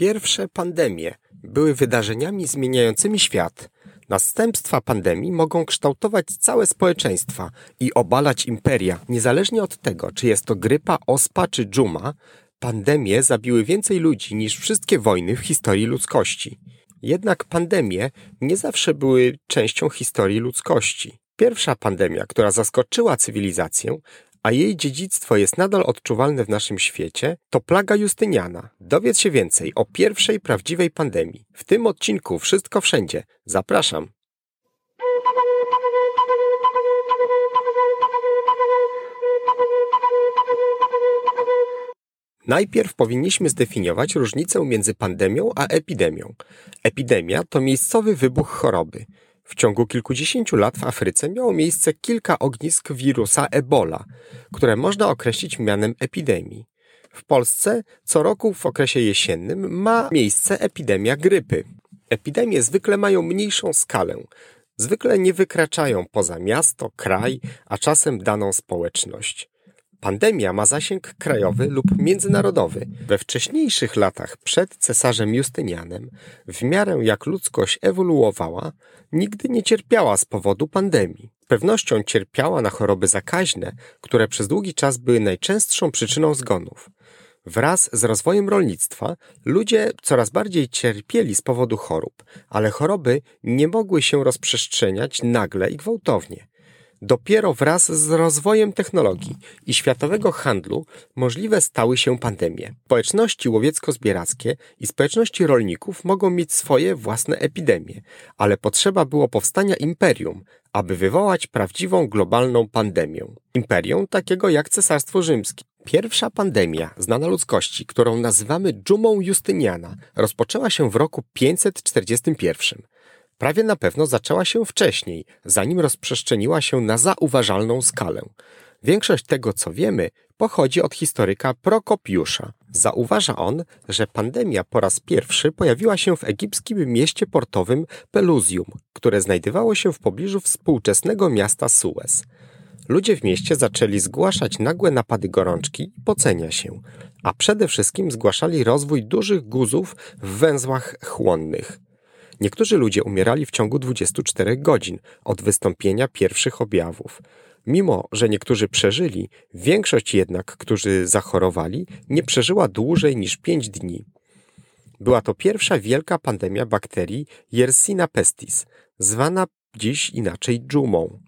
Pierwsze pandemie były wydarzeniami zmieniającymi świat. Następstwa pandemii mogą kształtować całe społeczeństwa i obalać imperia. Niezależnie od tego, czy jest to grypa, ospa czy dżuma, pandemie zabiły więcej ludzi niż wszystkie wojny w historii ludzkości. Jednak pandemie nie zawsze były częścią historii ludzkości. Pierwsza pandemia, która zaskoczyła cywilizację, a jej dziedzictwo jest nadal odczuwalne w naszym świecie, to plaga Justyniana. Dowiedz się więcej o pierwszej prawdziwej pandemii. W tym odcinku Wszystko Wszędzie. Zapraszam. Najpierw powinniśmy zdefiniować różnicę między pandemią a epidemią. Epidemia to miejscowy wybuch choroby. W ciągu kilkudziesięciu lat w Afryce miało miejsce kilka ognisk wirusa Ebola, które można określić mianem epidemii. W Polsce co roku w okresie jesiennym ma miejsce epidemia grypy. Epidemie zwykle mają mniejszą skalę, zwykle nie wykraczają poza miasto, kraj, a czasem daną społeczność. Pandemia ma zasięg krajowy lub międzynarodowy. We wcześniejszych latach przed cesarzem Justynianem, w miarę jak ludzkość ewoluowała, nigdy nie cierpiała z powodu pandemii. Z pewnością cierpiała na choroby zakaźne, które przez długi czas były najczęstszą przyczyną zgonów. Wraz z rozwojem rolnictwa ludzie coraz bardziej cierpieli z powodu chorób, ale choroby nie mogły się rozprzestrzeniać nagle i gwałtownie. Dopiero wraz z rozwojem technologii i światowego handlu możliwe stały się pandemie. Społeczności łowiecko-zbierackie i społeczności rolników mogą mieć swoje własne epidemie, ale potrzeba było powstania imperium, aby wywołać prawdziwą globalną pandemię. Imperium takiego jak Cesarstwo Rzymskie. Pierwsza pandemia znana ludzkości, którą nazywamy dżumą Justyniana, rozpoczęła się w roku 541. Prawie na pewno zaczęła się wcześniej, zanim rozprzestrzeniła się na zauważalną skalę. Większość tego, co wiemy, pochodzi od historyka Prokopiusza. Zauważa on, że pandemia po raz pierwszy pojawiła się w egipskim mieście portowym Pelusium, które znajdowało się w pobliżu współczesnego miasta Suez. Ludzie w mieście zaczęli zgłaszać nagłe napady gorączki i pocenia się, a przede wszystkim zgłaszali rozwój dużych guzów w węzłach chłonnych. Niektórzy ludzie umierali w ciągu 24 godzin od wystąpienia pierwszych objawów. Mimo, że niektórzy przeżyli, większość jednak, którzy zachorowali, nie przeżyła dłużej niż 5 dni. Była to pierwsza wielka pandemia bakterii Yersina pestis, zwana dziś inaczej dżumą.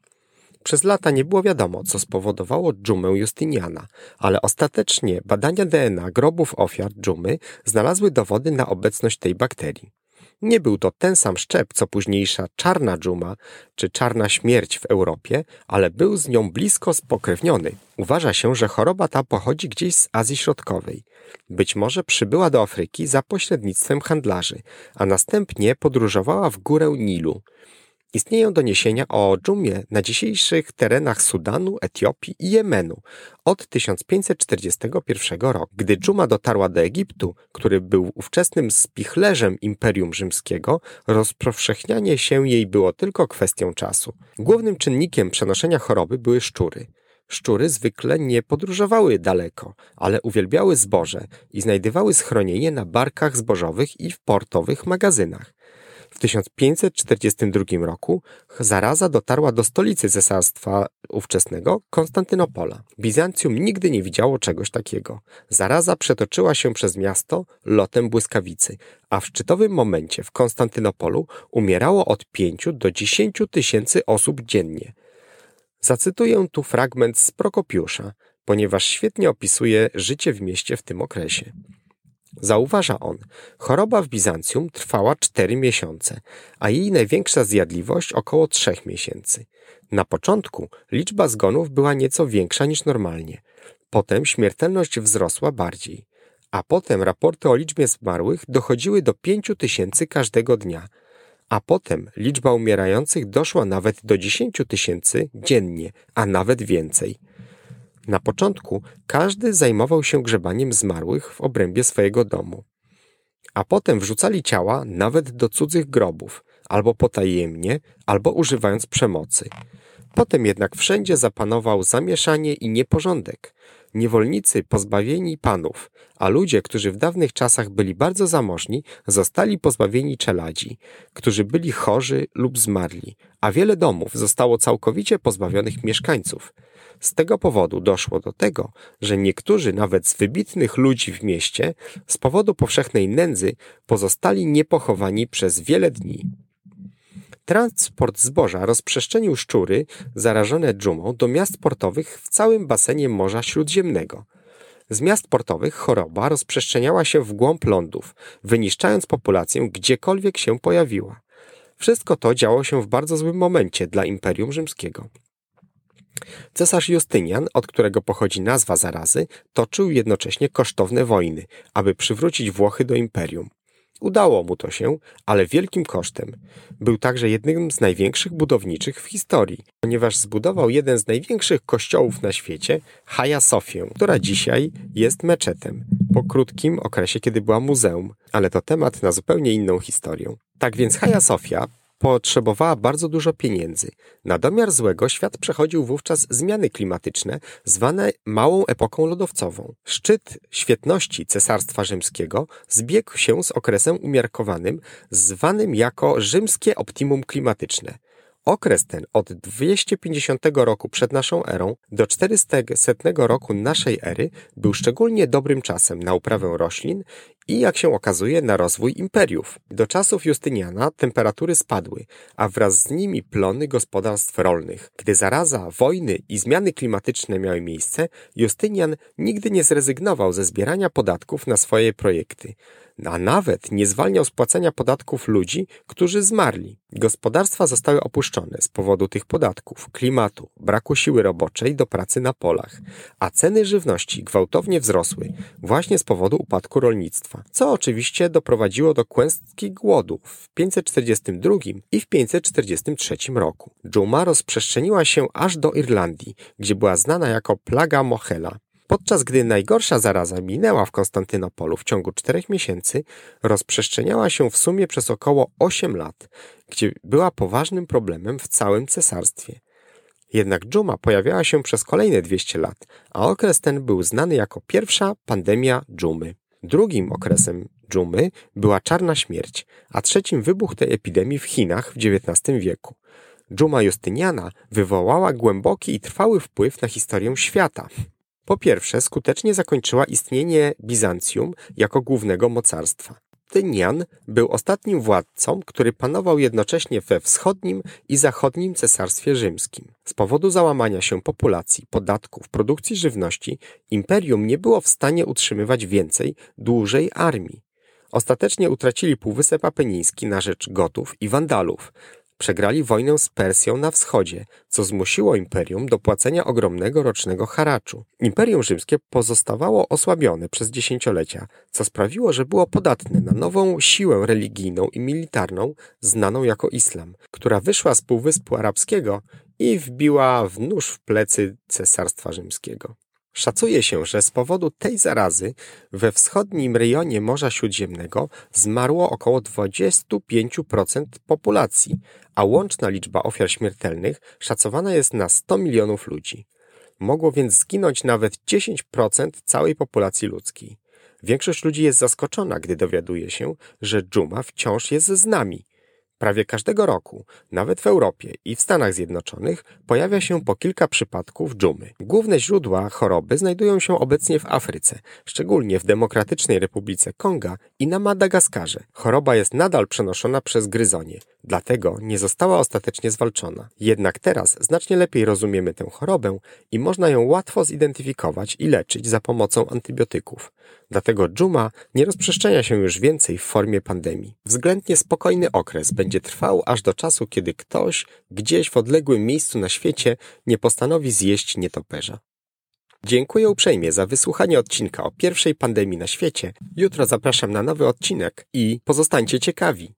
Przez lata nie było wiadomo, co spowodowało dżumę Justiniana, ale ostatecznie badania DNA grobów ofiar dżumy znalazły dowody na obecność tej bakterii. Nie był to ten sam szczep, co późniejsza czarna dżuma czy czarna śmierć w Europie, ale był z nią blisko spokrewniony. Uważa się, że choroba ta pochodzi gdzieś z Azji Środkowej. Być może przybyła do Afryki za pośrednictwem handlarzy, a następnie podróżowała w górę Nilu. Istnieją doniesienia o dżumie na dzisiejszych terenach Sudanu, Etiopii i Jemenu od 1541 roku. Gdy dżuma dotarła do Egiptu, który był ówczesnym spichlerzem Imperium Rzymskiego, rozpowszechnianie się jej było tylko kwestią czasu. Głównym czynnikiem przenoszenia choroby były szczury. Szczury zwykle nie podróżowały daleko, ale uwielbiały zboże i znajdowały schronienie na barkach zbożowych i w portowych magazynach. W 1542 roku zaraza dotarła do stolicy cesarstwa ówczesnego Konstantynopola. Bizancjum nigdy nie widziało czegoś takiego. Zaraza przetoczyła się przez miasto lotem błyskawicy, a w szczytowym momencie w Konstantynopolu umierało od 5 do 10 tysięcy osób dziennie. Zacytuję tu fragment z Prokopiusza, ponieważ świetnie opisuje życie w mieście w tym okresie. Zauważa on, choroba w Bizancjum trwała cztery miesiące, a jej największa zjadliwość około trzech miesięcy. Na początku liczba zgonów była nieco większa niż normalnie. Potem śmiertelność wzrosła bardziej. A potem raporty o liczbie zmarłych dochodziły do pięciu tysięcy każdego dnia. A potem liczba umierających doszła nawet do dziesięciu tysięcy dziennie, a nawet więcej. Na początku każdy zajmował się grzebaniem zmarłych w obrębie swojego domu. A potem wrzucali ciała nawet do cudzych grobów, albo potajemnie, albo używając przemocy. Potem jednak wszędzie zapanował zamieszanie i nieporządek. niewolnicy pozbawieni panów, a ludzie, którzy w dawnych czasach byli bardzo zamożni, zostali pozbawieni czeladzi, którzy byli chorzy lub zmarli, a wiele domów zostało całkowicie pozbawionych mieszkańców. Z tego powodu doszło do tego, że niektórzy nawet z wybitnych ludzi w mieście z powodu powszechnej nędzy pozostali niepochowani przez wiele dni. Transport zboża rozprzestrzenił szczury zarażone dżumą do miast portowych w całym basenie Morza Śródziemnego. Z miast portowych choroba rozprzestrzeniała się w głąb lądów, wyniszczając populację gdziekolwiek się pojawiła. Wszystko to działo się w bardzo złym momencie dla Imperium Rzymskiego. Cesarz Justynian, od którego pochodzi nazwa zarazy, toczył jednocześnie kosztowne wojny, aby przywrócić Włochy do imperium. Udało mu to się, ale wielkim kosztem. Był także jednym z największych budowniczych w historii, ponieważ zbudował jeden z największych kościołów na świecie, Hagia Sofię, która dzisiaj jest meczetem, po krótkim okresie, kiedy była muzeum, ale to temat na zupełnie inną historię. Tak więc Hagia Sofia potrzebowała bardzo dużo pieniędzy. Na domiar złego świat przechodził wówczas zmiany klimatyczne, zwane małą epoką lodowcową. Szczyt świetności Cesarstwa Rzymskiego zbiegł się z okresem umiarkowanym, zwanym jako rzymskie optimum klimatyczne. Okres ten od 250 roku przed naszą erą do 400 roku naszej ery był szczególnie dobrym czasem na uprawę roślin i, jak się okazuje, na rozwój imperiów. Do czasów Justyniana temperatury spadły, a wraz z nimi plony gospodarstw rolnych. Gdy zaraza, wojny i zmiany klimatyczne miały miejsce, Justynian nigdy nie zrezygnował ze zbierania podatków na swoje projekty a nawet nie zwalniał z płacenia podatków ludzi, którzy zmarli. Gospodarstwa zostały opuszczone z powodu tych podatków, klimatu, braku siły roboczej do pracy na polach, a ceny żywności gwałtownie wzrosły właśnie z powodu upadku rolnictwa, co oczywiście doprowadziło do klęski głodu w 542 i w 543 roku. Dżuma rozprzestrzeniła się aż do Irlandii, gdzie była znana jako plaga Mohela. Podczas gdy najgorsza zaraza minęła w Konstantynopolu w ciągu czterech miesięcy, rozprzestrzeniała się w sumie przez około 8 lat, gdzie była poważnym problemem w całym cesarstwie. Jednak dżuma pojawiała się przez kolejne 200 lat, a okres ten był znany jako pierwsza pandemia dżumy. Drugim okresem dżumy była czarna śmierć, a trzecim wybuch tej epidemii w Chinach w XIX wieku. Dżuma Justyniana wywołała głęboki i trwały wpływ na historię świata. Po pierwsze, skutecznie zakończyła istnienie Bizancjum jako głównego mocarstwa. Tynian był ostatnim władcą, który panował jednocześnie we wschodnim i zachodnim cesarstwie rzymskim. Z powodu załamania się populacji, podatków, produkcji żywności, imperium nie było w stanie utrzymywać więcej, dłużej armii. Ostatecznie utracili Półwysep Apeniński na rzecz Gotów i Wandalów, Przegrali wojnę z Persją na wschodzie, co zmusiło imperium do płacenia ogromnego rocznego haraczu. Imperium rzymskie pozostawało osłabione przez dziesięciolecia, co sprawiło, że było podatne na nową siłę religijną i militarną, znaną jako islam, która wyszła z Półwyspu Arabskiego i wbiła w nóż w plecy cesarstwa rzymskiego. Szacuje się, że z powodu tej zarazy we wschodnim rejonie Morza Śródziemnego zmarło około 25% populacji, a łączna liczba ofiar śmiertelnych szacowana jest na 100 milionów ludzi. Mogło więc zginąć nawet 10% całej populacji ludzkiej. Większość ludzi jest zaskoczona, gdy dowiaduje się, że dżuma wciąż jest z nami Prawie każdego roku, nawet w Europie i w Stanach Zjednoczonych, pojawia się po kilka przypadków dżumy. Główne źródła choroby znajdują się obecnie w Afryce, szczególnie w Demokratycznej Republice Konga i na Madagaskarze. Choroba jest nadal przenoszona przez gryzonie, dlatego nie została ostatecznie zwalczona. Jednak teraz znacznie lepiej rozumiemy tę chorobę i można ją łatwo zidentyfikować i leczyć za pomocą antybiotyków. Dlatego dżuma nie rozprzestrzenia się już więcej w formie pandemii. Względnie spokojny okres będzie trwał aż do czasu, kiedy ktoś gdzieś w odległym miejscu na świecie nie postanowi zjeść nietoperza. Dziękuję uprzejmie za wysłuchanie odcinka o pierwszej pandemii na świecie. Jutro zapraszam na nowy odcinek i pozostańcie ciekawi.